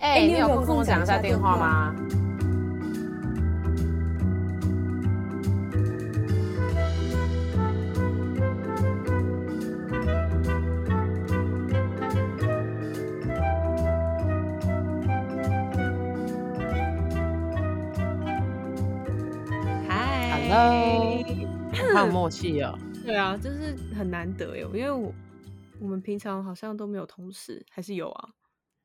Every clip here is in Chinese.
哎、欸，你有空跟我讲一下电话吗？嗨，Hello，好有默契哦。对啊，就是很难得哟，因为我我们平常好像都没有同事，还是有啊。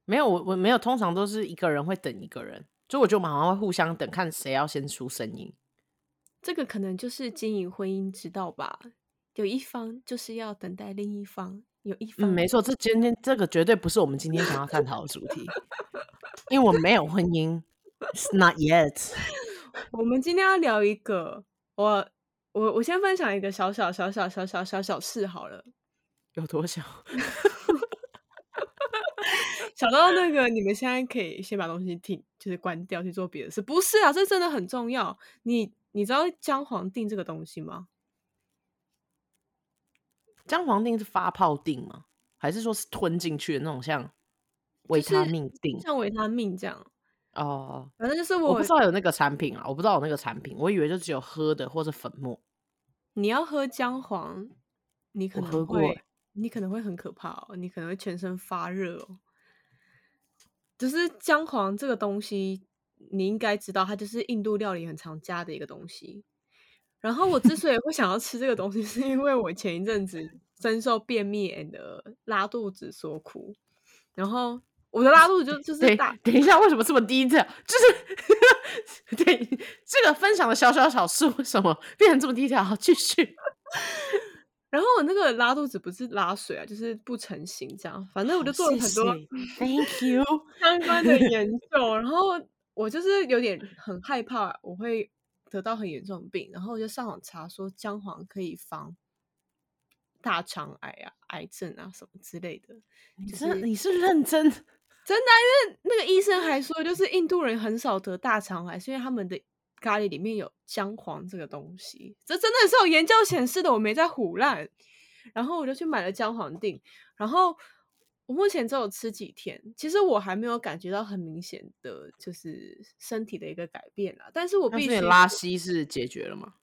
没有，我我没有，通常都是一个人会等一个人，所以我觉得我们好像会互相等，看谁要先出声音。这个可能就是经营婚姻之道吧，有一方就是要等待另一方，有一方、嗯、没错，这今天这个绝对不是我们今天想要探讨的主题，因为我没有婚姻，not yet。我们今天要聊一个，我我我先分享一个小小小小小小小小事好了，有多小？小到那个，你们现在可以先把东西停，就是关掉去做别的事。不是啊，这真的很重要。你你知道姜黄定这个东西吗？姜黄定是发泡定吗？还是说是吞进去的那种像维他命定？像维他命这样？哦，反正就是我，我不知道有那个产品啊，我不知道有那个产品，我以为就只有喝的或者粉末。你要喝姜黄，你可能会，你可能会很可怕哦，你可能会全身发热哦。就是姜黄这个东西，你应该知道，它就是印度料理很常加的一个东西。然后我之所以会想要吃这个东西，是因为我前一阵子深受便秘 and 拉肚子所苦。然后我的拉肚子就 就是大。等一下，为什么这么低调？就是 对这个分享的小小小事，为什么变成这么低调？好，继续。然后我那个拉肚子不是拉水啊，就是不成形这样。反正我就做了很多谢谢，Thank you 相关的 研究。然后我就是有点很害怕我会得到很严重的病，然后我就上网查说姜黄可以防大肠癌啊、癌症啊什么之类的。你是你是认真真的啊？因为那个医生还说，就是印度人很少得大肠癌，是因为他们的。咖喱里面有姜黄这个东西，这真的是有研究显示的，我没在胡乱。然后我就去买了姜黄定，然后我目前只有吃几天，其实我还没有感觉到很明显的就是身体的一个改变啦。但是我必须拉稀是解决了吗？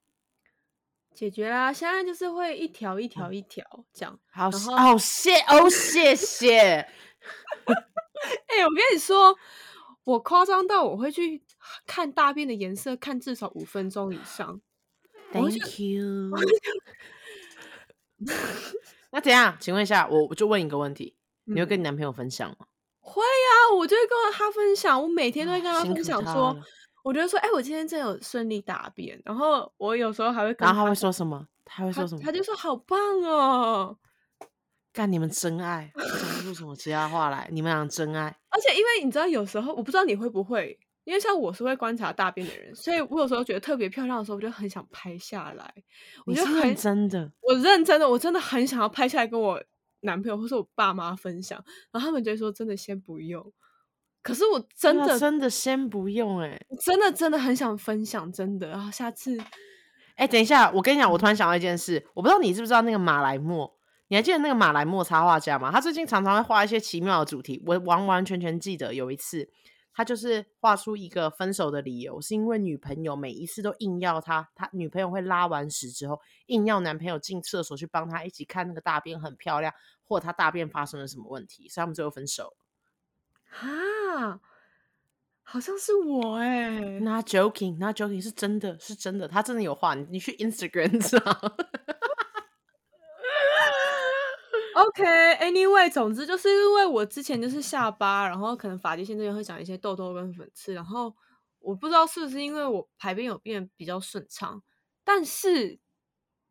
解决啦，现在就是会一条一条一条这样。嗯、好，好谢哦，谢谢。哎、欸，我跟你说，我夸张到我会去。看大便的颜色，看至少五分钟以上。Thank you。那怎样？请问一下，我我就问一个问题：嗯、你会跟你男朋友分享吗？会啊，我就会跟他分享。我每天都会跟他分享说，我觉得说，哎、欸，我今天真的有顺利大便。然后我有时候还会跟，然后他会说什么？他会说什么？他，他就说好棒哦，干你们真爱，讲不出什么其他话来。你们俩真爱。而且因为你知道，有时候我不知道你会不会。因为像我是会观察大便的人，所以我有时候觉得特别漂亮的时候，我就很想拍下来。我就很真的，我认真的，我真的很想要拍下来跟我男朋友或是我爸妈分享，然后他们就说真的先不用。可是我真的真的先不用哎、欸，真的真的很想分享，真的。然后下次，哎、欸，等一下，我跟你讲，我突然想到一件事，我不知道你知不知道那个马来莫，你还记得那个马来莫插画家吗？他最近常常会画一些奇妙的主题，我完完全全记得有一次。他就是画出一个分手的理由，是因为女朋友每一次都硬要他，他女朋友会拉完屎之后，硬要男朋友进厕所去帮他一起看那个大便很漂亮，或者他大便发生了什么问题，所以他们最后分手。啊，好像是我哎、欸，Not joking，Not joking，是真的是真的，他真的有画，你你去 Instagram 知道。OK，Anyway，、okay, 总之就是因为我之前就是下巴，然后可能发际线这边会长一些痘痘跟粉刺，然后我不知道是不是因为我排便有变比较顺畅，但是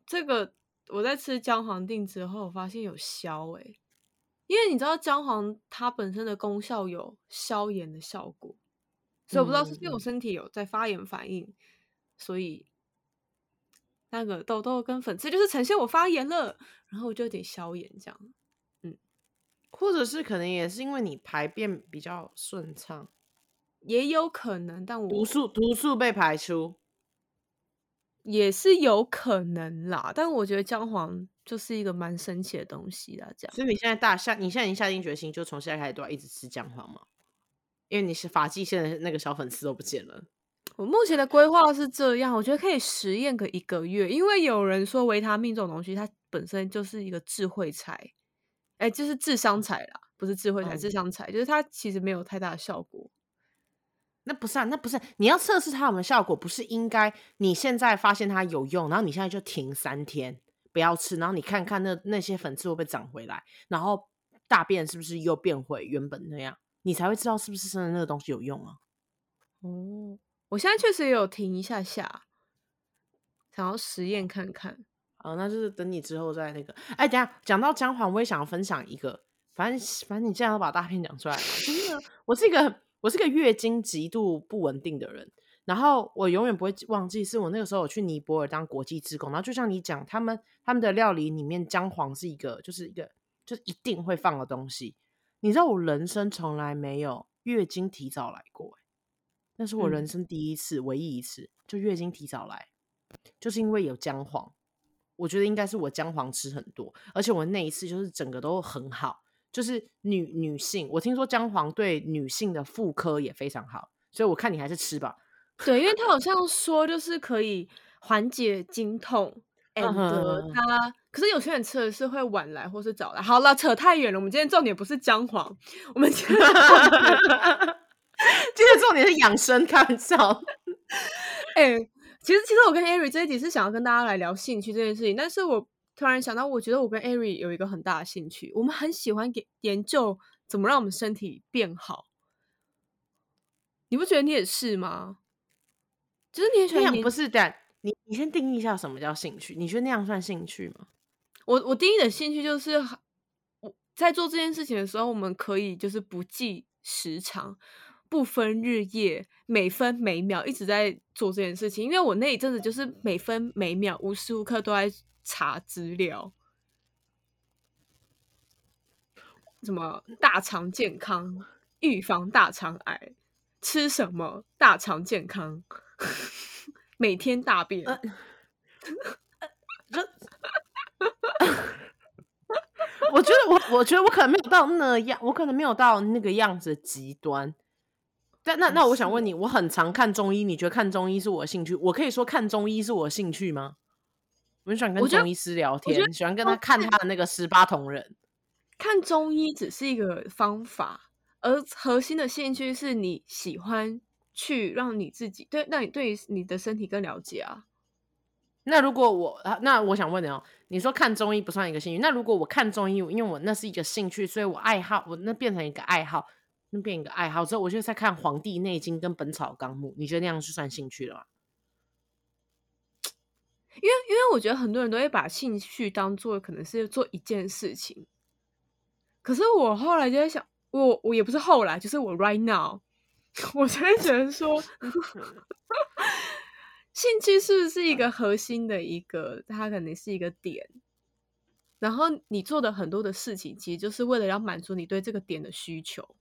这个我在吃姜黄定之后，我发现有消诶、欸，因为你知道姜黄它本身的功效有消炎的效果，所以我不知道是不是我身体有在发炎反应，所以。那个痘痘跟粉刺就是呈现我发炎了，然后我就有点消炎这样，嗯，或者是可能也是因为你排便比较顺畅，也有可能，但我毒素毒素被排出也是有可能啦。但我觉得姜黄就是一个蛮神奇的东西啦，这样。所以你现在大下，你现在已经下定决心，就从现在开始都要一直吃姜黄吗？因为你是发际线的那个小粉刺都不见了。我目前的规划是这样，我觉得可以实验个一个月，因为有人说维他命这种东西，它本身就是一个智慧财，哎，就是智商财啦，不是智慧财，嗯、智商财，就是它其实没有太大的效果。那不是啊，那不是你要测试它有没有效果，不是应该你现在发现它有用，然后你现在就停三天不要吃，然后你看看那那些粉刺会不会长回来，然后大便是不是又变回原本那样，你才会知道是不是真的那个东西有用啊？哦。我现在确实也有停一下下，想要实验看看。好，那就是等你之后再那个。哎，等下讲到姜黄，我也想要分享一个。反正反正你既然都把大片讲出来了，就是呢，我是一个我是一个月经极度不稳定的人。然后我永远不会忘记，是我那个时候我去尼泊尔当国际职工。然后就像你讲，他们他们的料理里面姜黄是一个，就是一个就是一定会放的东西。你知道我人生从来没有月经提早来过。那是我人生第一次，嗯、唯一一次，就月经提早来，就是因为有姜黄。我觉得应该是我姜黄吃很多，而且我那一次就是整个都很好，就是女女性，我听说姜黄对女性的妇科也非常好，所以我看你还是吃吧。对，因为他好像说就是可以缓解经痛，and 它，可是有些人吃的是会晚来或是早来。好了，扯太远了，我们今天重点不是姜黄，我们今天。今天重点是养生，开玩笑。哎、欸，其实其实我跟 Ari 这一集是想要跟大家来聊兴趣这件事情，但是我突然想到，我觉得我跟 Ari 有一个很大的兴趣，我们很喜欢研研究怎么让我们身体变好。你不觉得你也是吗？就是你也喜欢那样，不是的。你你先定义一下什么叫兴趣？你觉得那样算兴趣吗？我我定义的兴趣就是我在做这件事情的时候，我们可以就是不计时长。不分日夜，每分每秒一直在做这件事情。因为我那一阵子就是每分每秒、无时无刻都在查资料，什么大肠健康、预防大肠癌、吃什么大肠健康、每天大便。我觉得我，我觉得我可能没有到那样，我可能没有到那个样子极端。但那那我想问你，我很常看中医，你觉得看中医是我的兴趣？我可以说看中医是我的兴趣吗？我很喜欢跟中医师聊天，喜欢跟他看他的那个十八铜人。看中医只是一个方法，而核心的兴趣是你喜欢去让你自己对，让你对你的身体更了解啊。那如果我那我想问你哦，你说看中医不算一个兴趣，那如果我看中医，因为我那是一个兴趣，所以我爱好我那变成一个爱好。那变一个爱好之后，我就在看《黄帝内经》跟《本草纲目》，你觉得那样是算兴趣了吗？因为，因为我觉得很多人都会把兴趣当做可能是做一件事情，可是我后来就在想，我我也不是后来，就是我 right now，我才觉得说 兴趣是不是一个核心的一个，它可能是一个点，然后你做的很多的事情，其实就是为了要满足你对这个点的需求。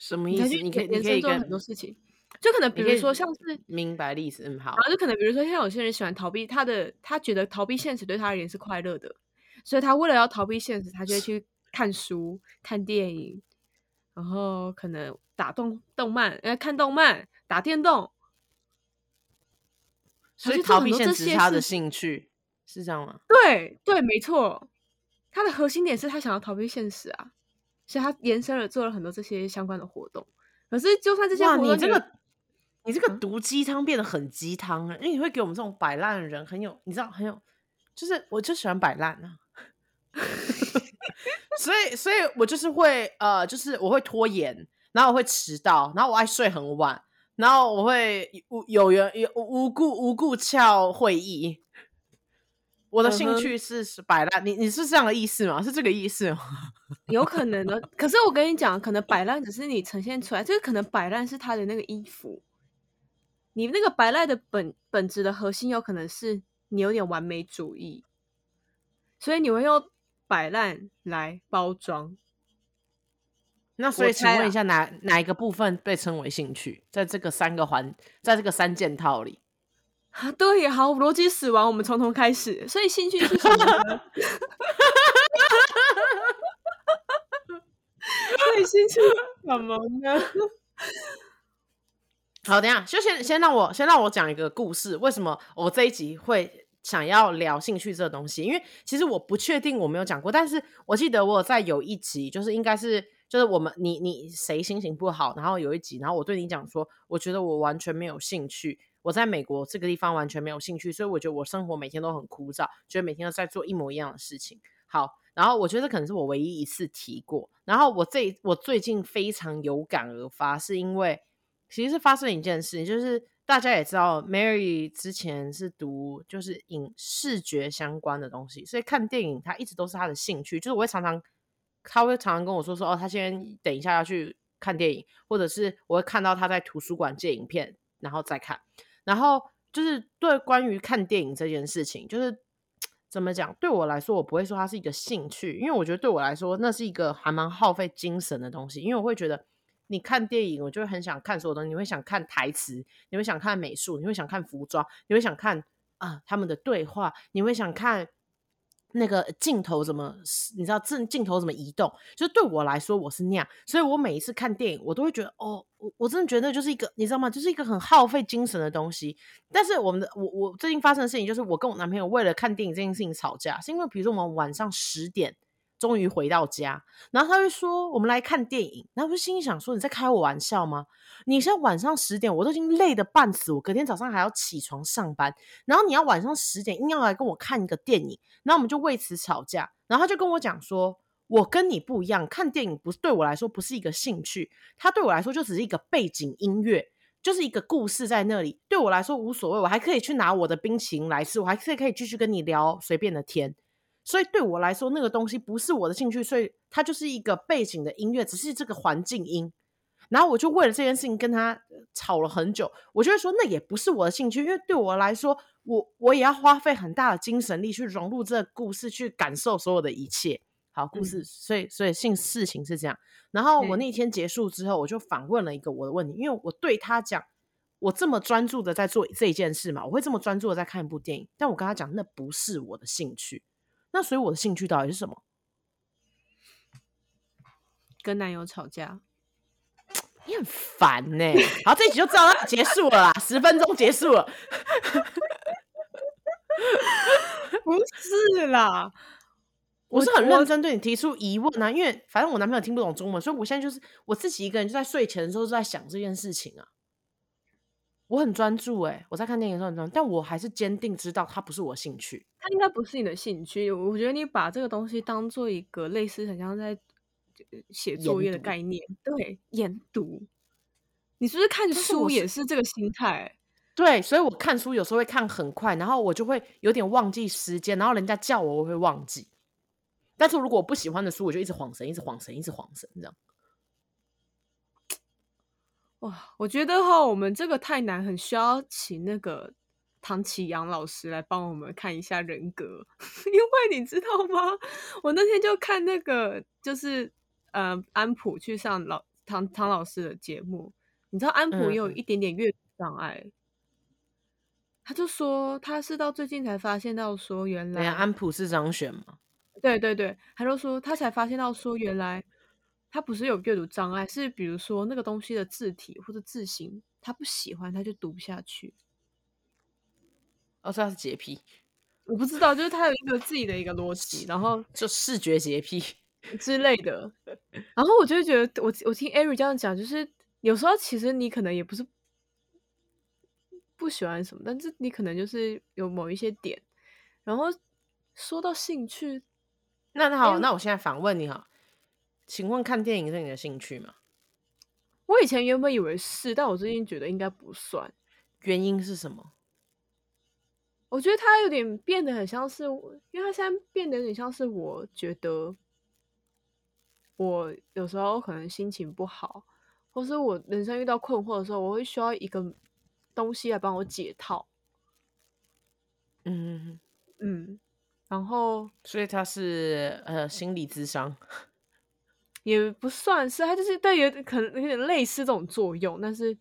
什么意思？你可以，你可以做很多事情，就可能比如说像是明白的意思，嗯，好。然后就可能比如说，像有些人喜欢逃避他的，他觉得逃避现实对他而言是快乐的，所以他为了要逃避现实，他就会去看书、看电影，然后可能打动动漫，呃，看动漫、打电动。所以逃避现实是他的兴趣，是这样吗？对对，没错，他的核心点是他想要逃避现实啊。所以他延伸了做了很多这些相关的活动，可是就算这些活动，你这个你这个毒鸡汤变得很鸡汤啊！因为你会给我们这种摆烂的人很有，你知道很有，就是我就喜欢摆烂啊，所以所以我就是会呃，就是我会拖延，然后我会迟到，然后我爱睡很晚，然后我会有缘有无故无故翘会议。我的兴趣是是摆烂，你你是这样的意思吗？是这个意思吗？有可能的，可是我跟你讲，可能摆烂只是你呈现出来，这个可能摆烂是他的那个衣服。你那个摆烂的本本质的核心，有可能是你有点完美主义，所以你会用摆烂来包装。那所以，请问一下哪，哪哪一个部分被称为兴趣？在这个三个环，在这个三件套里。啊，对，好，逻辑死亡，我们从头开始。所以兴趣是什么呢？所以兴趣什么呢？好，等下就先先让我先让我讲一个故事。为什么我这一集会想要聊兴趣这个东西？因为其实我不确定我没有讲过，但是我记得我在有一集，就是应该是就是我们你你谁心情不好，然后有一集，然后我对你讲说，我觉得我完全没有兴趣。我在美国这个地方完全没有兴趣，所以我觉得我生活每天都很枯燥，觉得每天都在做一模一样的事情。好，然后我觉得这可能是我唯一一次提过。然后我这我最近非常有感而发，是因为其实是发生一件事，就是大家也知道，Mary 之前是读就是影视觉相关的东西，所以看电影他一直都是他的兴趣。就是我会常常，他会常常跟我说说哦，他先等一下要去看电影，或者是我会看到他在图书馆借影片，然后再看。然后就是对关于看电影这件事情，就是 怎么讲？对我来说，我不会说它是一个兴趣，因为我觉得对我来说，那是一个还蛮耗费精神的东西。因为我会觉得，你看电影，我就会很想看所有东西，你会想看台词，你会想看美术，你会想看服装，你会想看啊他们的对话，你会想看。那个镜头怎么，你知道镜镜头怎么移动？就对我来说，我是那样，所以我每一次看电影，我都会觉得，哦，我我真的觉得就是一个，你知道吗？就是一个很耗费精神的东西。但是我们的，我我最近发生的事情，就是我跟我男朋友为了看电影这件事情吵架，是因为比如说我们晚上十点。终于回到家，然后他会说：“我们来看电影。”然后我就心里想说：“你在开我玩笑吗？你现在晚上十点，我都已经累得半死，我隔天早上还要起床上班，然后你要晚上十点硬要来跟我看一个电影，然后我们就为此吵架。然后他就跟我讲说：“我跟你不一样，看电影不是对我来说不是一个兴趣，它对我来说就只是一个背景音乐，就是一个故事在那里，对我来说无所谓，我还可以去拿我的冰淇淋来吃，我还是可以继续跟你聊随便的天。”所以对我来说，那个东西不是我的兴趣，所以它就是一个背景的音乐，只是这个环境音。然后我就为了这件事情跟他吵了很久。我就会说，那也不是我的兴趣，因为对我来说，我我也要花费很大的精神力去融入这个故事，去感受所有的一切。好，故事，嗯、所以所以性事情是这样。然后我那天结束之后，我就反问了一个我的问题，因为我对他讲，我这么专注的在做这一件事嘛，我会这么专注的在看一部电影，但我跟他讲，那不是我的兴趣。那所以我的兴趣到底是什么？跟男友吵架，你很烦呢、欸。好，这一集就这样结束了啦，十分钟结束了。不是啦，我是很认真对你提出疑问啊，因为反正我男朋友听不懂中文，所以我现在就是我自己一个人就在睡前的时候就在想这件事情啊。我很专注哎、欸，我在看电影的时候很专注，但我还是坚定知道它不是我兴趣。它应该不是你的兴趣。我觉得你把这个东西当做一个类似很像在写作业的概念，对，研读。你是不是看书也是这个心态？对，所以我看书有时候会看很快，然后我就会有点忘记时间，然后人家叫我我会忘记。但是如果我不喜欢的书，我就一直晃神，一直晃神，一直晃神这样。哇，我觉得哈，我们这个太难，很需要请那个唐启阳老师来帮我们看一下人格，因为你知道吗？我那天就看那个，就是呃，安普去上老唐唐老师的节目，你知道安普也有一点点阅读障碍，嗯、他就说他是到最近才发现到说原来安普是张悬嘛？对对对，他就说他才发现到说原来。他不是有阅读障碍，是比如说那个东西的字体或者字形，他不喜欢，他就读不下去。哦，所以他是洁癖？我不知道，就是他有一个自己的一个逻辑，然后就视觉洁癖之类的。然后我就觉得，我我听艾瑞这样讲，就是有时候其实你可能也不是不喜欢什么，但是你可能就是有某一些点。然后说到兴趣，那那好，那我现在反问你哈。请问看电影是你的兴趣吗？我以前原本以为是，但我最近觉得应该不算。原因是什么？我觉得他有点变得很像是，因为他现在变得有点像是，我觉得我有时候可能心情不好，或是我人生遇到困惑的时候，我会需要一个东西来帮我解套。嗯嗯，然后所以他是呃心理咨商。也不算是，他就是对，有可能有点类似这种作用，但是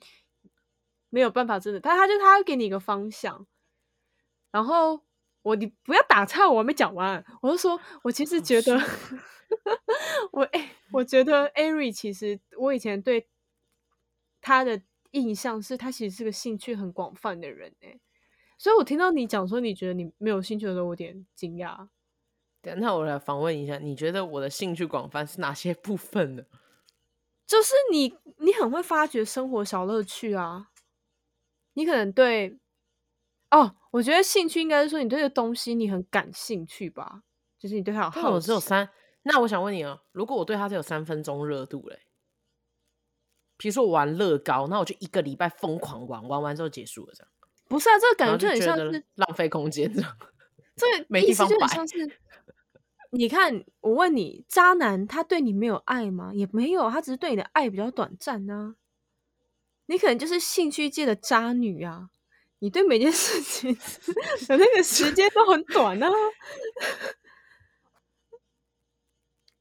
没有办法真的。但他就他会给你一个方向，然后我你不要打岔，我还没讲完。我就说，我其实觉得，我哎、欸，我觉得艾瑞其实我以前对他的印象是他其实是个兴趣很广泛的人哎，所以我听到你讲说你觉得你没有兴趣的时候，我有点惊讶。对，那我来访问一下，你觉得我的兴趣广泛是哪些部分呢？就是你，你很会发掘生活小乐趣啊。你可能对，哦，我觉得兴趣应该是说你对这东西你很感兴趣吧，就是你对它有好奇。我只有三，那我想问你哦，如果我对它只有三分钟热度嘞？比如说我玩乐高，那我就一个礼拜疯狂玩，玩完之后结束了，这样。不是啊，这个感觉就很像是浪费空间，这样。这个没地方摆。你看，我问你，渣男他对你没有爱吗？也没有，他只是对你的爱比较短暂呢、啊。你可能就是兴趣界的渣女啊！你对每件事情 的那个时间都很短啊，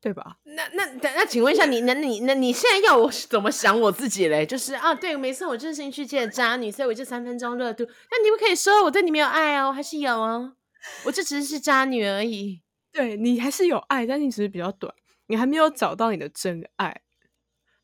对吧？那那那，那请问一下你，那你那你现在要我怎么想我自己嘞？就是啊，对，没错，我就是兴趣界的渣女，所以我就三分钟热度。那你不可以说我对你没有爱哦，还是有哦？我这只是是渣女而已。对，你还是有爱，但你只是比较短，你还没有找到你的真爱。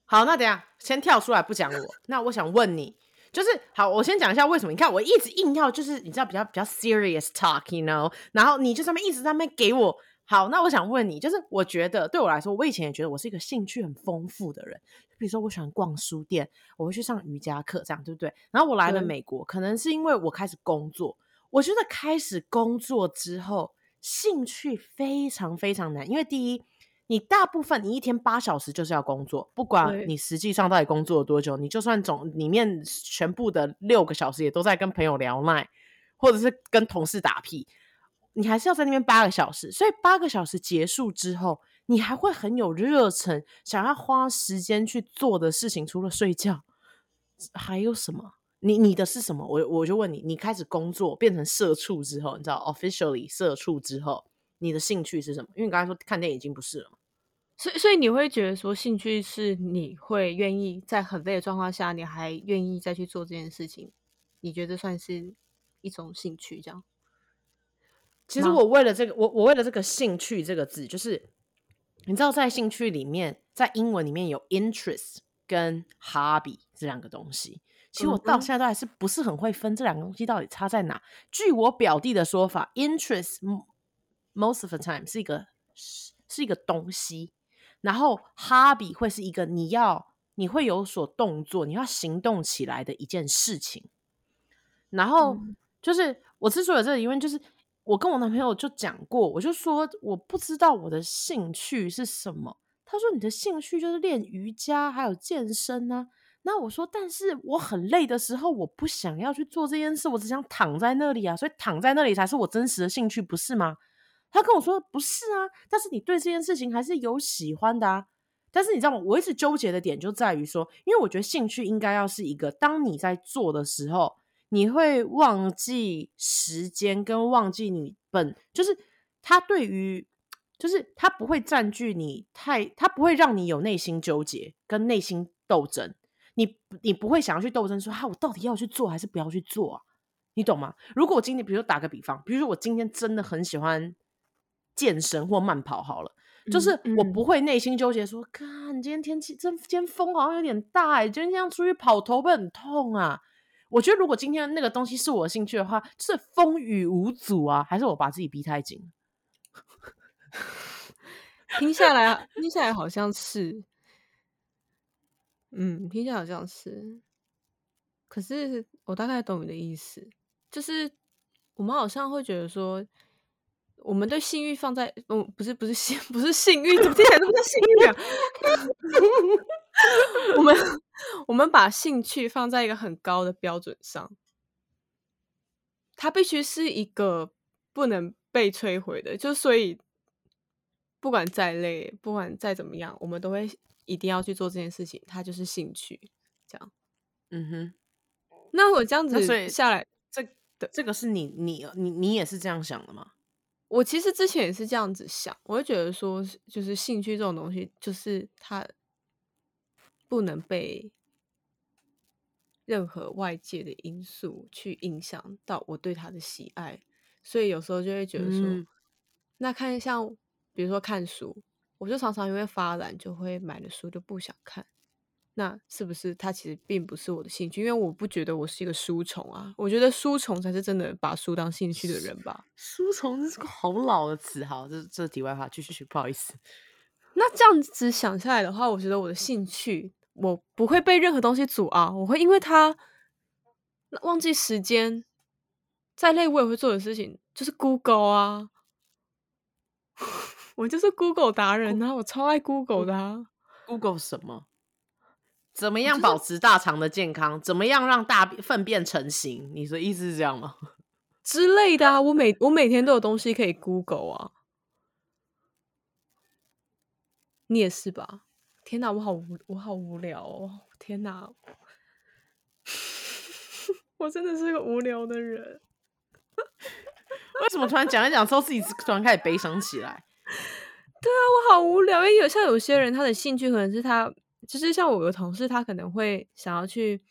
好，那等下先跳出来不讲我。那我想问你，就是好，我先讲一下为什么？你看我一直硬要，就是你知道比较比较 serious talk，you know，然后你就上面一直在那边给我。好，那我想问你，就是我觉得对我来说，我以前也觉得我是一个兴趣很丰富的人，比如说我喜欢逛书店，我会去上瑜伽课，这样对不对？然后我来了美国，可能是因为我开始工作，我觉得开始工作之后。兴趣非常非常难，因为第一，你大部分你一天八小时就是要工作，不管你实际上到底工作了多久，你就算总里面全部的六个小时也都在跟朋友聊麦，或者是跟同事打屁，你还是要在那边八个小时。所以八个小时结束之后，你还会很有热忱，想要花时间去做的事情，除了睡觉，还有什么？你你的是什么？我我就问你，你开始工作变成社畜之后，你知道 officially 社畜之后，你的兴趣是什么？因为你刚才说看电影已经不是了嘛，所以所以你会觉得说兴趣是你会愿意在很累的状况下，你还愿意再去做这件事情？你觉得算是一种兴趣？这样？其实我为了这个，我我为了这个兴趣这个字，就是你知道，在兴趣里面，在英文里面有 interest 跟 hobby 这两个东西。其实我到现在都还是不是很会分这两个东西到底差在哪。据我表弟的说法，interest most of the time 是一个是是一个东西，然后 hobby 会是一个你要你会有所动作，你要行动起来的一件事情。然后就是我之所以有这个疑问，就是我跟我男朋友就讲过，我就说我不知道我的兴趣是什么。他说你的兴趣就是练瑜伽还有健身呢、啊。那我说，但是我很累的时候，我不想要去做这件事，我只想躺在那里啊，所以躺在那里才是我真实的兴趣，不是吗？他跟我说不是啊，但是你对这件事情还是有喜欢的啊。但是你知道吗？我一直纠结的点就在于说，因为我觉得兴趣应该要是一个，当你在做的时候，你会忘记时间跟忘记你本，就是他对于，就是他不会占据你太，他不会让你有内心纠结跟内心斗争。你你不会想要去斗争说哈，我到底要去做还是不要去做啊？你懂吗？如果我今天，比如说打个比方，比如说我今天真的很喜欢健身或慢跑，好了，就是我不会内心纠结说，看、嗯嗯、今天天气真，今天风好像有点大哎，今天这样出去跑头会很痛啊。我觉得如果今天那个东西是我的兴趣的话，就是风雨无阻啊，还是我把自己逼太紧？听下来，听下来好像是。嗯，听起来好像是，可是我大概懂你的意思，就是我们好像会觉得说，我们对性欲放在，嗯，不是不是性，不是性欲，怎么听起来都是性欲啊？我们我们把兴趣放在一个很高的标准上，它必须是一个不能被摧毁的，就所以不管再累，不管再怎么样，我们都会。一定要去做这件事情，它就是兴趣，这样。嗯哼，那我这样子下来，这的这个是你你你你也是这样想的吗？我其实之前也是这样子想，我会觉得说，就是兴趣这种东西，就是它不能被任何外界的因素去影响到我对它的喜爱，所以有时候就会觉得说，嗯、那看像比如说看书。我就常常因为发懒，就会买了书就不想看。那是不是它其实并不是我的兴趣？因为我不觉得我是一个书虫啊，我觉得书虫才是真的把书当兴趣的人吧。书虫这是个好老的词，好，这这题外话，继续去，不好意思。那这样子想下来的话，我觉得我的兴趣我不会被任何东西阻碍，我会因为它忘记时间。再累我也会做的事情就是 Google 啊，我就是 Google 达人啊，我超爱 Google 的啊。Google 什么？怎么样保持大肠的健康？怎么样让大粪便成型？你的意思是这样吗？之类的啊，我每我每天都有东西可以 Google 啊。你也是吧？天哪，我好无我好无聊哦！天哪，我真的是个无聊的人。为什么突然讲一讲之后，自己突然开始悲伤起来？对啊，我好无聊。因为有像有些人，他的兴趣可能是他，就是像我的同事，他可能会想要去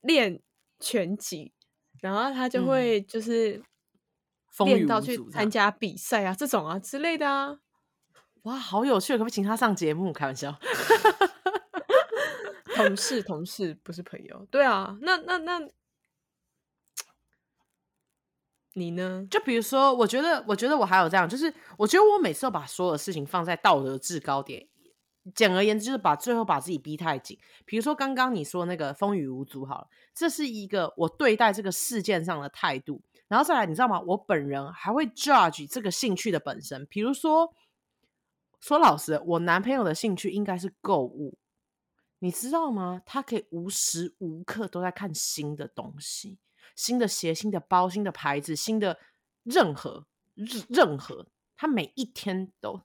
练拳击，然后他就会就是练到去参加比赛啊，这种啊之类的啊。哇，好有趣！可不可以请他上节目？开玩笑，同事同事不是朋友。对啊，那那那。你呢？就比如说，我觉得，我觉得我还有这样，就是我觉得我每次都把所有的事情放在道德制高点。简而言之，就是把最后把自己逼太紧。比如说刚刚你说那个风雨无阻，好了，这是一个我对待这个事件上的态度。然后再来，你知道吗？我本人还会 judge 这个兴趣的本身。比如说，说老实，我男朋友的兴趣应该是购物，你知道吗？他可以无时无刻都在看新的东西。新的鞋、新的包、新的牌子、新的任何任何，他每一天都，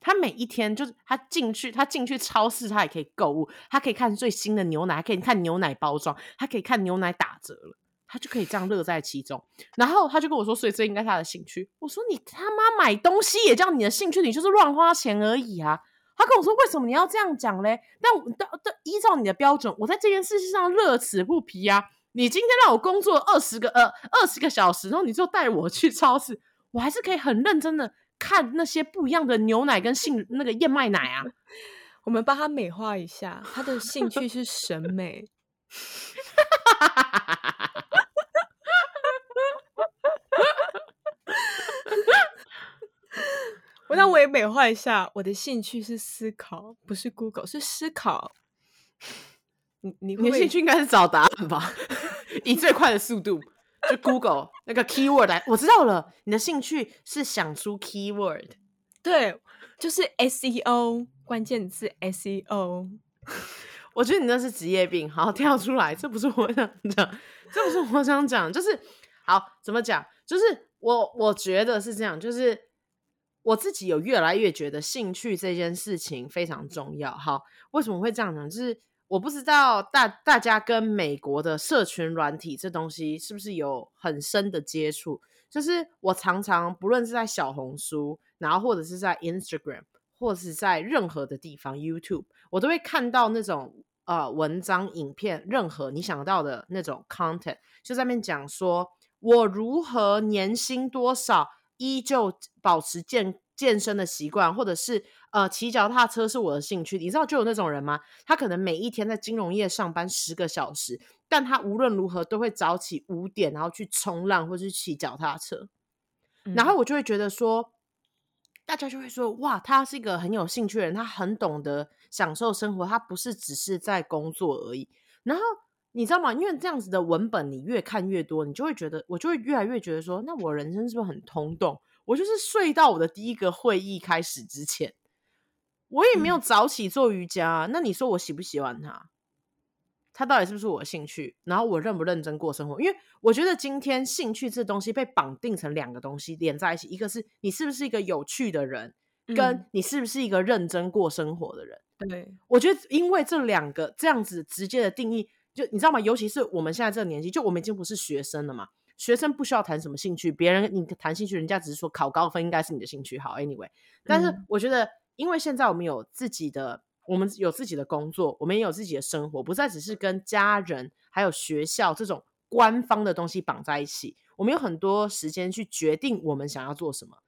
他每一天就是他进去，他进去超市，他也可以购物，他可以看最新的牛奶，可以看牛奶包装，他可以看牛奶打折了，他就可以这样乐在其中。然后他就跟我说，所以这应该是他的兴趣。我说你他妈买东西也叫你的兴趣，你就是乱花钱而已啊。他跟我说，为什么你要这样讲嘞？但我但但依照你的标准，我在这件事情上乐此不疲啊。你今天让我工作二十个呃二十个小时，然后你就带我去超市，我还是可以很认真的看那些不一样的牛奶跟杏那个燕麦奶啊。我们帮他美化一下，他的兴趣是审美。我那我也美化一下，我的兴趣是思考，不是 Google，是思考。你你你的兴趣应该是找答案吧？以最快的速度，就 Google 那个 keyword 来，我知道了。你的兴趣是想出 keyword，对，就是 SEO 关键字 SEO。我觉得你那是职业病，好跳出来，这不是我想讲，这不是我想讲，就是好怎么讲？就是我我觉得是这样，就是我自己有越来越觉得兴趣这件事情非常重要。好，为什么会这样呢？就是。我不知道大大家跟美国的社群软体这东西是不是有很深的接触？就是我常常不论是在小红书，然后或者是在 Instagram，或者是在任何的地方 YouTube，我都会看到那种呃文章、影片，任何你想到的那种 content，就在那边讲说我如何年薪多少，依旧保持健健身的习惯，或者是。呃，骑脚踏车是我的兴趣。你知道就有那种人吗？他可能每一天在金融业上班十个小时，但他无论如何都会早起五点，然后去冲浪或是骑脚踏车。嗯。然后我就会觉得说，大家就会说，哇，他是一个很有兴趣的人，他很懂得享受生活，他不是只是在工作而已。然后你知道吗？因为这样子的文本你越看越多，你就会觉得，我就会越来越觉得说，那我人生是不是很通透？我就是睡到我的第一个会议开始之前。我也没有早起做瑜伽，嗯，那你说我喜不喜欢他？他到底是不是我的兴趣？然后我认不认真过生活？因为我觉得今天兴趣这东西被绑定成两个东西连在一起，一个是你是不是一个有趣的人，嗯，跟你是不是一个认真过生活的人。对，我觉得因为这两个这样子直接的定义，就你知道吗？尤其是我们现在这个年纪，就我们已经不是学生了嘛。学生不需要谈什么兴趣，别人你谈兴趣，人家只是说考高分应该是你的兴趣。好，anyway，但是我觉得。因为现在我们有自己的，我们有自己的工作，我们也有自己的生活，不再只是跟家人还有学校这种官方的东西绑在一起。我们有很多时间去决定我们想要做什么。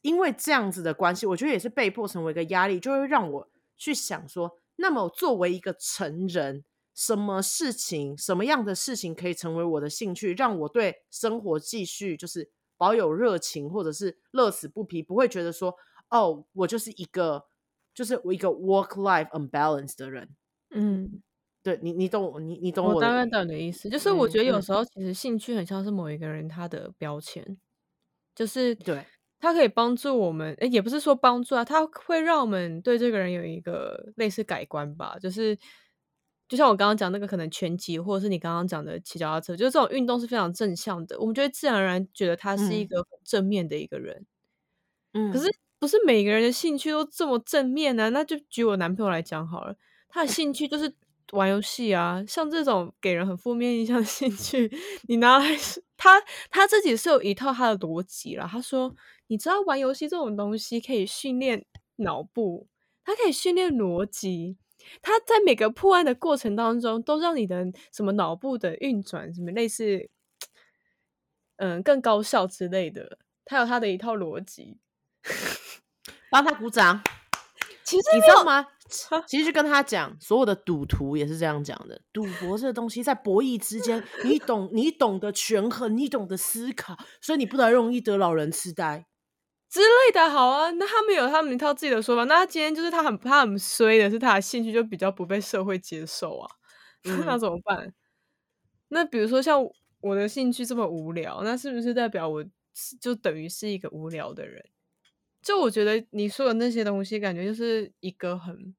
因为这样子的关系，我觉得也是被迫成为一个压力，就会让我去想说，那么作为一个成人，什么事情、什么样的事情可以成为我的兴趣，让我对生活继续就是保有热情，或者是乐此不疲，不会觉得说，哦，我就是一个，就是我一个 work life unbalance 的人。嗯，对你，你懂我，你你懂我，我大概懂你的意思。就是我觉得有时候其实兴趣很像是某一个人他的标签，嗯、就是对。它可以帮助我们，诶，也不是说帮助啊，它会让我们对这个人有一个类似改观吧。就是，就像我刚刚讲那个，可能拳击，或者是你刚刚讲的骑脚踏车，就是这种运动是非常正向的，我们就会自然而然觉得他是一个正面的一个人。嗯，可是不是每个人的兴趣都这么正面啊。那就举我男朋友来讲好了，他的兴趣就是玩游戏啊，像这种给人很负面印象的兴趣，你拿来他他自己是有一套他的逻辑啦。他说。你知道玩游戏这种东西可以训练脑部，它可以训练逻辑，他在每个破案的过程当中都让你的什么脑部的运转，什么类似，嗯，更高效之类的，他有他的一套逻辑。帮他鼓掌。其实你知道吗？其实就跟他讲，所有的赌徒也是这样讲的。赌博这个东西在博弈之间，你懂，你懂得权衡，你懂得思考，所以你不能容易得老人痴呆。之类的，好啊，那他们有他们一套自己的说法。那他今天就是他很他很衰的是他的兴趣就比较不被社会接受啊，嗯、那怎么办？那比如说像我的兴趣这么无聊，那是不是代表我就等于是一个无聊的人？就我觉得你说的那些东西，感觉就是一个很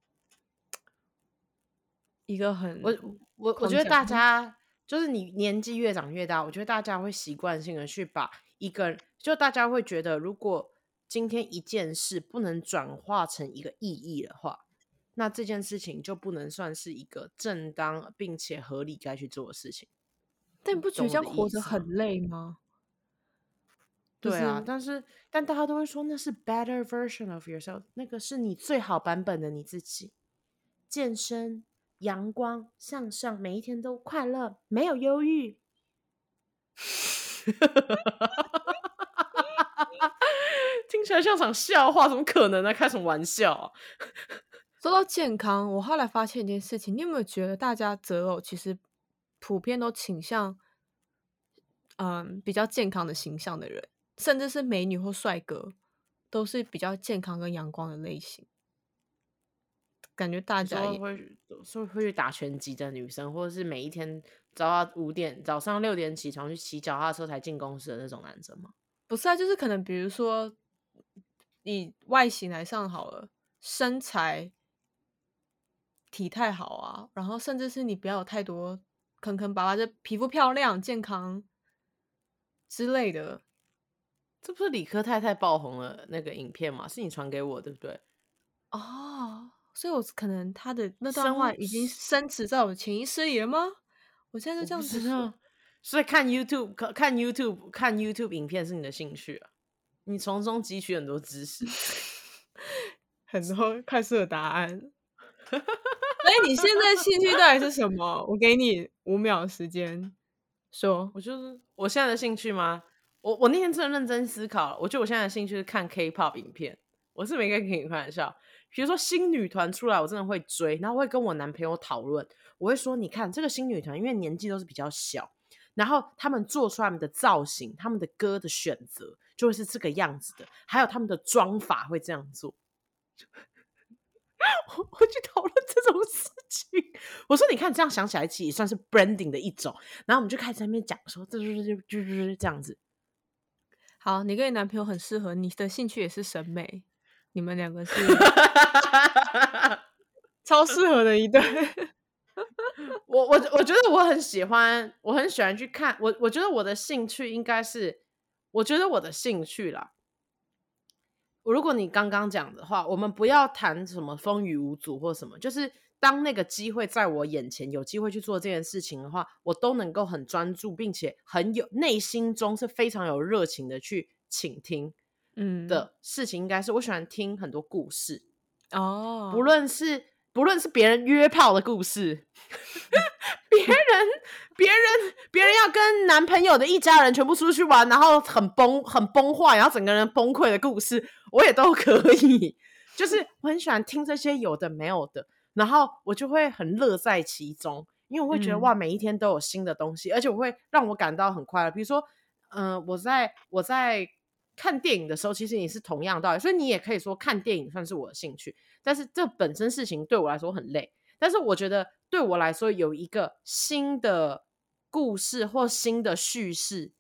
一个很我我我觉得大家就是你年纪越长越大，我觉得大家会习惯性的去把一个就大家会觉得如果今天一件事不能转化成一个意义的话，那这件事情就不能算是一个正当并且合理该去做的事情。但你不觉得这样活着很累吗？对啊，但是但大家都会说那是 better version of yourself，那个是你最好版本的你自己。健身、阳光、向上，每一天都快乐，没有忧郁。听起来像场笑话，怎么可能呢？开什么玩笑啊？说到健康，我后来发现一件事情，你有没有觉得大家择偶其实普遍都倾向，嗯，比较健康的形象的人，甚至是美女或帅哥，都是比较健康跟阳光的类型。感觉大家也会会会去打拳击的女生，或者是每一天早上五点、早上六点起床去骑脚踏车才进公司的那种男生吗？不是啊，就是可能比如说。以外形来上好了，身材、体态好啊，然后甚至是你不要有太多坑坑巴巴，就皮肤漂亮、健康之类的。这不是理科太太爆红了那个影片吗？是你传给我，对不对？哦，所以我可能他的那段话已经深植在我的潜意识里了吗？我现在就这样子说，所以看 YouTube 看 YouTube 看 YouTube 影片是你的兴趣啊。你从中汲取很多知识，很多快速的答案。所以你现在兴趣到底是什么？我给你五秒时间说。我就是我现在的兴趣吗？我我那天真的认真思考了，我觉得我现在的兴趣是看 K-pop 影片。我是没跟你开玩笑，比如说新女团出来，我真的会追，然后会跟我男朋友讨论。我会说，你看这个新女团，因为年纪都是比较小，然后他们做出来的造型，他们的歌的选择。就会是这个样子的，还有他们的妆法会这样做，我我去讨论这种事情。我说，你看这样想起来，其实也算是 branding 的一种。然后我们就开始在那边讲说，这就是就就是这样子。好，你跟你男朋友很适合，你的兴趣也是审美，你们两个是 超适合的一对。我我我觉得我很喜欢，我很喜欢去看。我我觉得我的兴趣应该是。我觉得我的兴趣啦，如果你刚刚讲的话，我们不要谈什么风雨无阻或什么，就是当那个机会在我眼前，有机会去做这件事情的话，我都能够很专注，并且很有内心中是非常有热情的去倾听。嗯，的事情应该是我喜欢听很多故事哦，不论是。不论是别人约炮的故事，别人、别人、别人要跟男朋友的一家人全部出去玩，然后很崩、很崩坏，然后整个人崩溃的故事，我也都可以。就是我很喜欢听这些有的没有的，然后我就会很乐在其中，因为我会觉得、嗯、哇，每一天都有新的东西，而且我会让我感到很快乐。比如说，嗯、呃，我在我在看电影的时候，其实也是同样道理，所以你也可以说看电影算是我的兴趣，但是这本身事情对我来说很累。但是我觉得对我来说，有一个新的故事或新的叙事，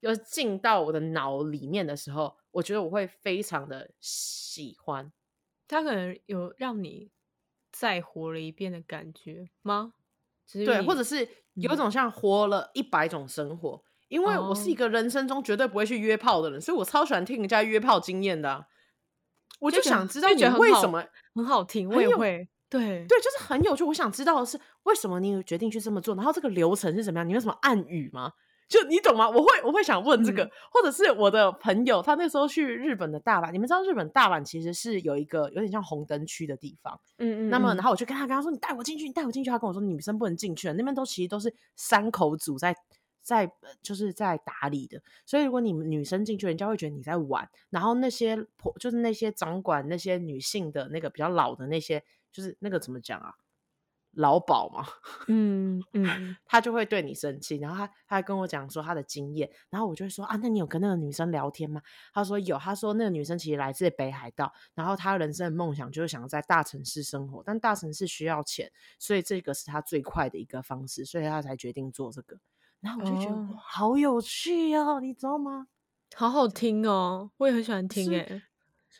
就进到我的脑里面的时候，我觉得我会非常的喜欢。它可能有让你再活了一遍的感觉吗？对，或者是有一种像活了一百种生活。嗯。因为我是一个人生中绝对不会去约炮的人，所以我超喜欢听人家约炮经验的啊。我就想知道你为什么很好听，我也会。对对，就是很有趣。我想知道的是，为什么你决定去这么做？然后这个流程是怎么样？你有什么暗语吗？就你懂吗？我会我会想问这个，嗯、或者是我的朋友，他那时候去日本的大阪，你们知道日本大阪其实是有一个有点像红灯区的地方。嗯嗯。那么，然后我就跟他跟他说：“你带我进去，你带我进去。”他跟我说：“女生不能进去，那边都其实都是三口组在在就是在打理的。所以如果你们女生进去，人家会觉得你在玩。然后那些婆就是那些掌管那些女性的那个比较老的那些。”就是那个怎么讲啊，老鸨嘛，嗯嗯，他就会对你生气，然后他他还跟我讲说他的经验，然后我就会说啊，那你有跟那个女生聊天吗？他说有，他说那个女生其实来自北海道，然后他人生的梦想就是想要在大城市生活，但大城市需要钱，所以这个是他最快的一个方式，所以他才决定做这个。然后我就觉得、哦、好有趣哦，你知道吗？好好听哦，我也很喜欢听诶。是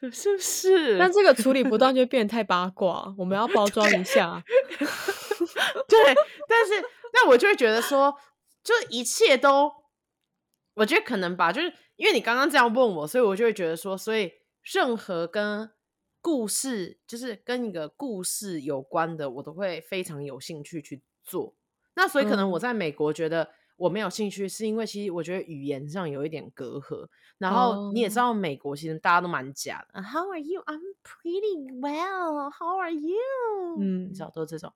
是不是？但这个处理不当 就变得太八卦，我们要包装一下。对，但是那我就会觉得说，就一切都，我觉得可能吧，就是因为你刚刚这样问我，所以我就会觉得说，所以任何跟故事，就是跟一个故事有关的，我都会非常有兴趣去做。那所以可能我在美国觉得。我没有兴趣，是因为其实我觉得语言上有一点隔阂。然后你也知道，美国其实大家都蛮假的。Oh. How are you? I'm pretty well. How are you? 嗯，你知道都是这种。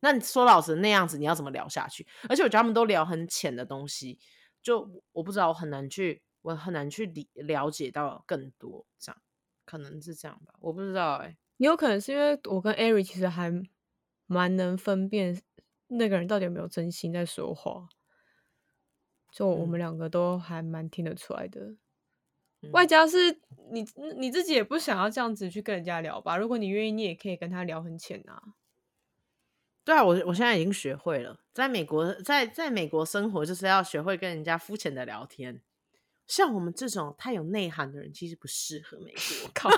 那你说老实那样子，你要怎么聊下去？而且我觉得他们都聊很浅的东西，就我不知道，我很难去，我很难去理了解到更多。这样可能是这样吧，我不知道哎、欸。也有可能是因为我跟 Ari 其实还蛮能分辨那个人到底有没有真心在说话。就我们两个都还蛮听得出来的，嗯、外加是你你自己也不想要这样子去跟人家聊吧？如果你愿意，你也可以跟他聊很浅啊。对啊，我我现在已经学会了，在美国在在美国生活就是要学会跟人家肤浅的聊天。像我们这种太有内涵的人，其实不适合美国。靠！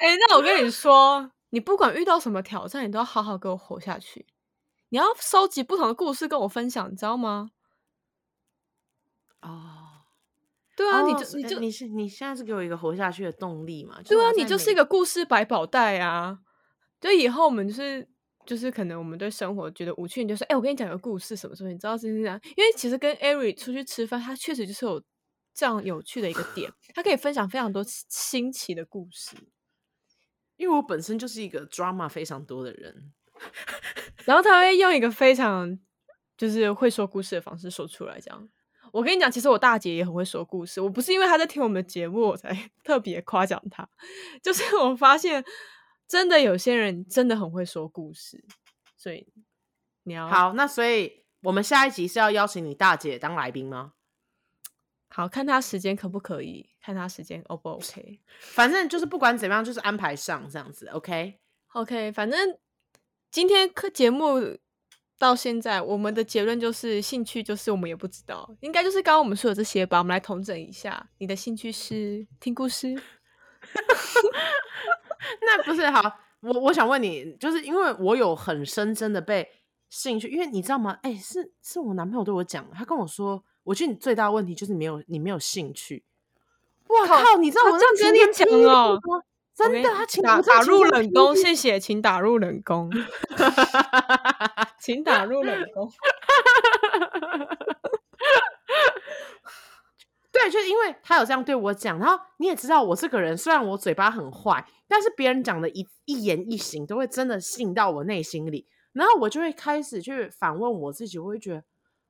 哎、欸，那我跟你说，你不管遇到什么挑战，你都要好好给我活下去。你要收集不同的故事跟我分享，你知道吗？哦、oh.，对啊，oh, 你就你就你是你现在是给我一个活下去的动力嘛？对啊，你就是一个故事百宝袋啊！就以后我们就是就是可能我们对生活觉得无趣，你就说，哎、欸，我跟你讲个故事什么什么，你知道是这样？因为其实跟艾瑞出去吃饭，他确实就是有这样有趣的一个点，他可以分享非常多新奇的故事。因为我本身就是一个 drama 非常多的人。然后他会用一个非常就是会说故事的方式说出来，这样。我跟你讲，其实我大姐也很会说故事。我不是因为她在听我们的节目，我才 特别夸奖她。就是我发现，真的有些人真的很会说故事。所以你要好，那所以我们下一集是要邀请你大姐当来宾吗？好，看她时间可不可以，看她时间 O 不 OK。反正就是不管怎么样，就是安排上这样子。OK，OK，、okay? okay, 反正。今天课节目到现在，我们的结论就是兴趣就是我们也不知道，应该就是刚刚我们说的这些吧。我们来统整一下，你的兴趣是听故事？那不是好，我我想问你，就是因为我有很深深的被兴趣，因为你知道吗？哎、欸，是是我男朋友对我讲，他跟我说，我觉得你最大的问题就是没有你没有兴趣。哇靠！你知道我这样跟你讲哦。真的，他请打打入冷宫，谢谢，请打入冷宫，请打入冷 宫。对，就是因为他有这样对我讲，然后你也知道，我这个人虽然我嘴巴很坏，但是别人讲的一一言一行都会真的信到我内心里，然后我就会开始去反问我自己，我会觉得，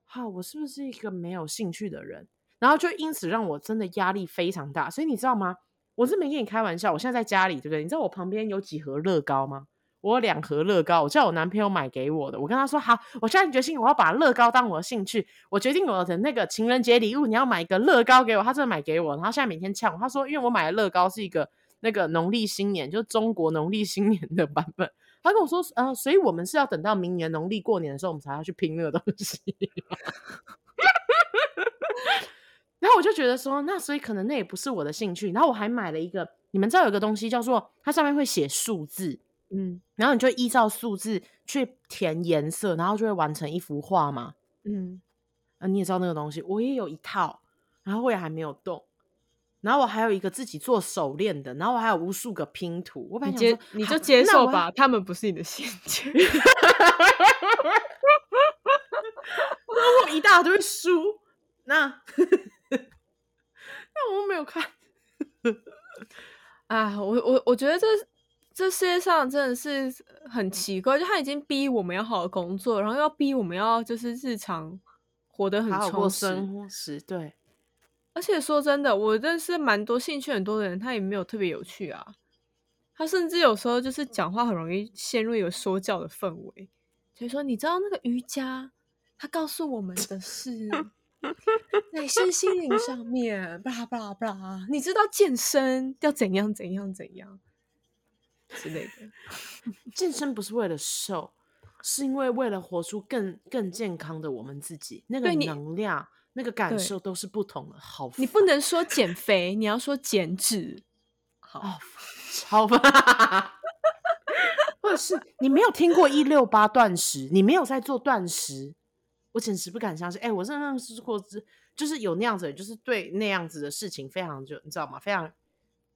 哈，我是不是一个没有兴趣的人？然后就因此让我真的压力非常大。所以你知道吗？我是没跟你开玩笑，我现在在家里，对不对？你知道我旁边有几盒乐高吗？我有两盒乐高，我叫我男朋友买给我的。我跟他说好，我现在决心我要把乐高当我的兴趣。我决定我的那个情人节礼物，你要买一个乐高给我。他真的买给我，然后现在每天呛我。他说，因为我买的乐高是一个那个农历新年，就是中国农历新年的版本。他跟我说，呃，所以我们是要等到明年农历过年的时候，我们才要去拼那个东西。然后我就觉得说，那所以可能那也不是我的兴趣。然后我还买了一个，你们知道有个东西叫做，它上面会写数字。嗯，然后你就依照数字去填颜色，然后就会完成一幅画嘛。嗯，啊，你也知道那个东西，我也有一套，然后我也还没有动。然后我还有一个自己做手链的，然后我还有无数个拼图。我本来想说，你就接受吧，他们不是你的兴趣。那我一大堆书，那那我没有看。啊，我我我觉得这。这世界上真的是很奇怪，就他已经逼我们要好好工作，然后要逼我们要就是日常活得很充实，对。而且说真的，我认识蛮多兴趣很多的人，他也没有特别有趣啊。他甚至有时候就是讲话很容易陷入一个说教的氛围，所以说你知道那个瑜伽，他告诉我们的是 在身心灵上面，巴拉巴拉巴拉。你知道健身要怎样怎样怎样。之类的，健身不是为了瘦，是因为为了活出更更健康的我们自己。那个能量、那个感受都是不同的。好，你不能说减肥，你要说减脂。好，好吧。或者是你没有听过一六八断食，你没有在做断食，我简直不敢相信。哎、欸，我真的认识过，就是有那样子的人，就是对那样子的事情非常就你知道吗？非常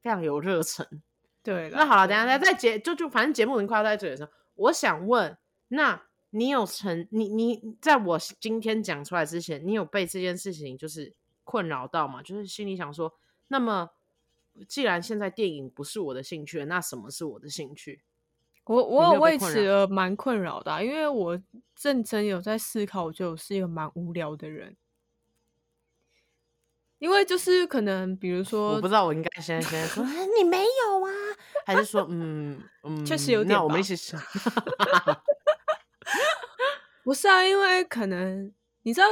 非常有热忱。对，那好了，等一下在节就就反正节目已经快要在这里的时候，我想问，那你有成你你在我今天讲出来之前，你有被这件事情就是困扰到吗？就是心里想说，那么既然现在电影不是我的兴趣，那什么是我的兴趣？我我有为此而蛮困扰的啊，因为我认真有在思考，我觉得我是一个蛮无聊的人。因为就是可能，比如说，我不知道我应该现在现在说 你没有啊，还是说嗯嗯，确实有点。那我们一起说，不是啊，因为可能你知道，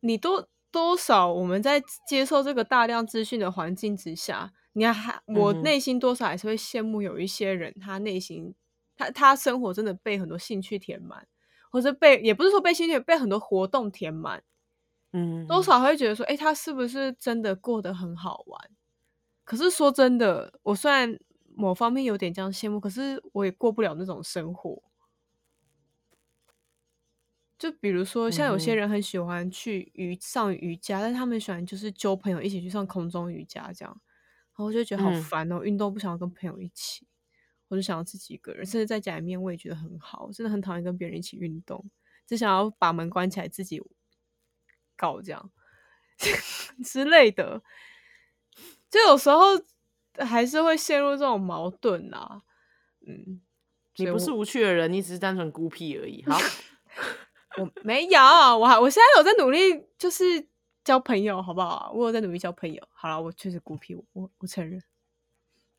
你多多少我们在接受这个大量资讯的环境之下，你还我内心多少还是会羡慕有一些人，他内心他他生活真的被很多兴趣填满，或者被也不是说被兴趣被很多活动填满。嗯，多少会觉得说，哎、欸，他是不是真的过得很好玩？可是说真的，我虽然某方面有点这样羡慕，可是我也过不了那种生活。就比如说，像有些人很喜欢去瑜上瑜伽，嗯、但他们喜欢就是揪朋友一起去上空中瑜伽这样，然后我就觉得好烦哦，运、嗯、动不想要跟朋友一起，我就想要自己一个人，甚至在家里面我也觉得很好，我真的很讨厌跟别人一起运动，只想要把门关起来自己。搞这样 之类的，就有时候还是会陷入这种矛盾啊。嗯，你不是无趣的人，你只是单纯孤僻而已。好，我没有，我还我现在有在努力，就是交朋友，好不好？我有在努力交朋友。好了，我确实孤僻，我我承认。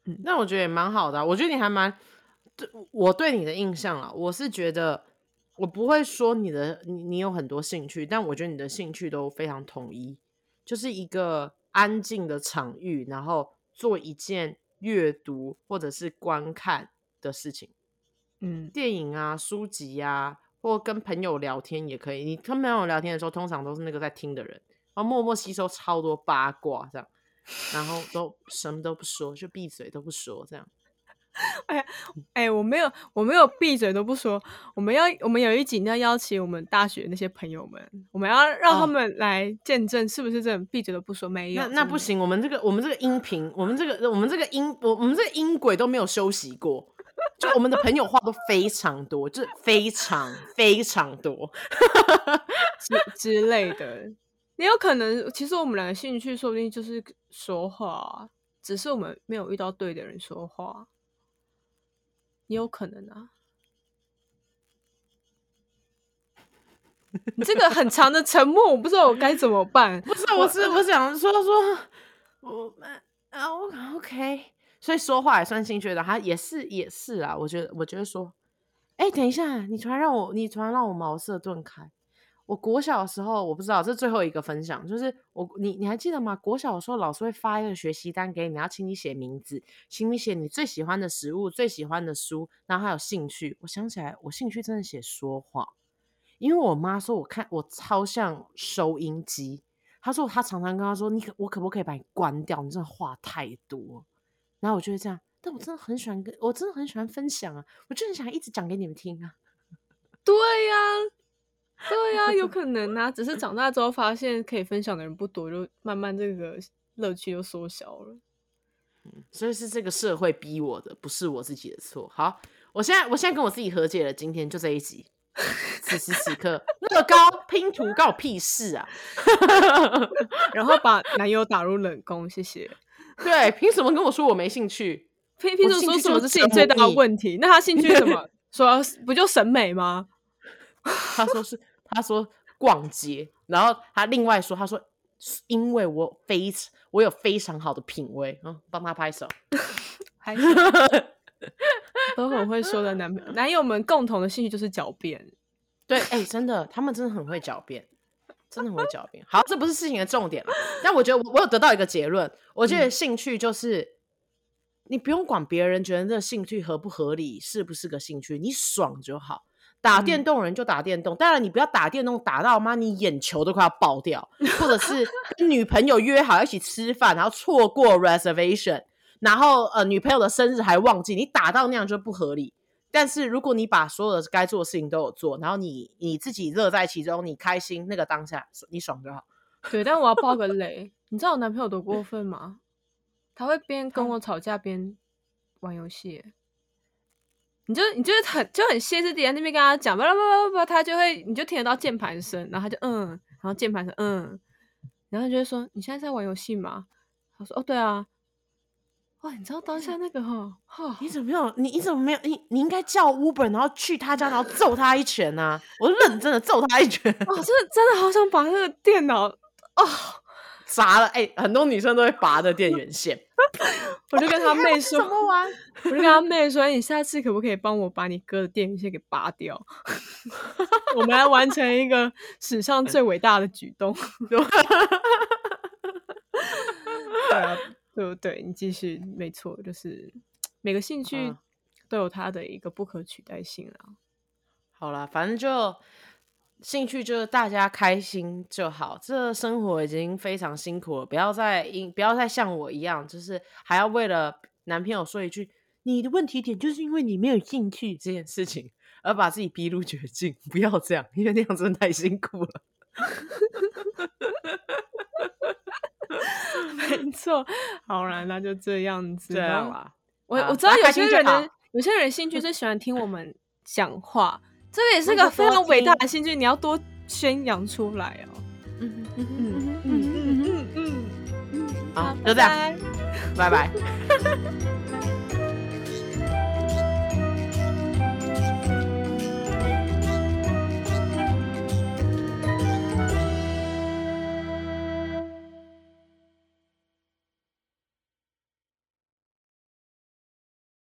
嗯，那我觉得也蛮好的啊。我觉得你还蛮对我对你的印象啊，我是觉得。我不会说你的你你有很多兴趣，但我觉得你的兴趣都非常统一，就是一个安静的场域，然后做一件阅读或者是观看的事情，嗯，电影啊、书籍啊，或跟朋友聊天也可以。你跟朋友聊天的时候，通常都是那个在听的人，然后默默吸收超多八卦这样，然后都什么都不说，就闭嘴都不说这样。哎呀，哎，我没有，我没有闭嘴都不说。我们要，我们有一集要邀请我们大学那些朋友们，我们要让他们来见证是不是这种闭嘴都不说没有。那那不行，我们这个我们这个音频，我们这个我们这个音，我我们这个音轨都没有休息过。就我们的朋友话都非常多，就是非常非常多之之类的。也有可能，其实我们两个兴趣说不定就是说话，只是我们没有遇到对的人说话。也有可能啊，你这个很长的沉默，我不知道我该怎么办。不是，我是我想说说，我们啊、oh,，OK，所以说话也算兴趣的，他也是也是啊。我觉得，我觉得说，哎、欸，等一下，你突然让我，你突然让我茅塞顿开。我国小的时候，我不知道，这最后一个分享就是我，你你还记得吗？国小的时候，老师会发一个学习单给你，要请你写名字，请你写你最喜欢的食物、最喜欢的书，然后还有兴趣。我想起来，我兴趣真的写说话，因为我妈说我看我超像收音机。她说她常常跟她说，你可我可不可以把你关掉？你真的话太多。然后我就会这样，但我真的很喜欢跟，我真的很喜欢分享啊，我就很想一直讲给你们听啊。对呀、对呀、啊，有 可能啊，只是长大之后发现可以分享的人不多，就慢慢这个乐趣就缩小了。嗯，所以是这个社会逼我的，不是我自己的错。好，我现在我现在跟我自己和解了，今天就这一集，此时此刻乐高拼图关我屁事啊！然后把男友打入冷宫，谢谢。对，凭什么跟我说我没兴趣？凭凭什么说什么是自己最大的问题？那他兴趣什么？说不就审美吗？他说是。他说逛街，然后他另外说，他说因为我非常我有非常好的品味，嗯，帮他拍手，拍手，都很会说的男朋友男友们共同的兴趣就是狡辩，对，哎、欸，真的，他们真的很会狡辩，真的很会狡辩。好，这不是事情的重点了，但我觉得我，我有得到一个结论，我觉得兴趣就是、嗯、你不用管别人觉得这个兴趣合不合理，是不是个兴趣，你爽就好。打电动人就打电动，嗯、当然你不要打电动打到妈你眼球都快要爆掉，或者是 跟女朋友约好一起吃饭，然后错过 reservation，然后呃女朋友的生日还忘记，你打到那样就不合理。但是如果你把所有的该做的事情都有做，然后你你自己乐在其中，你开心那个当下你爽就好。对，但我要爆个雷，你知道我男朋友多过分吗？他会边跟我吵架边玩游戏。你就你就是很就很歇斯底里在那边跟他讲，不不不不，他就会你就听得到键盘声，然后他就嗯，然后键盘声嗯，然后就会说，你现在在玩游戏吗？他说哦对啊，哇，你知道当下那个哈，哈，你怎么没有你你怎么没有你你应该叫 Uber 然后去他家然后揍他一拳啊！我是认真的揍他一拳，哦，真的真的好想把那个电脑哦。砸了！哎、欸，很多女生都会拔的电源线。我就跟他 妹说，怎么玩？我就跟他妹说，你下次可不可以帮我把你哥的电源线给拔掉？我们来完成一个史上最伟大的举动。对啊，对不对？你继续，没错，就是每个兴趣都有它的一个不可取代性啊。好了，反正就。兴趣就是大家开心就好，这生活已经非常辛苦了，不要再因不要再像我一样，就是还要为了男朋友说一句“你的问题点就是因为你没有兴趣”这件事情而把自己逼入绝境，不要这样，因为那样真的太辛苦了。没错，好啦，那就这样子。这样吧，我我知道有些人的有些人兴趣是喜欢听我们讲话。这个也是个非常伟大的兴趣，你要多宣扬出来哦。嗯嗯嗯嗯嗯嗯嗯嗯，好，就这样，拜拜。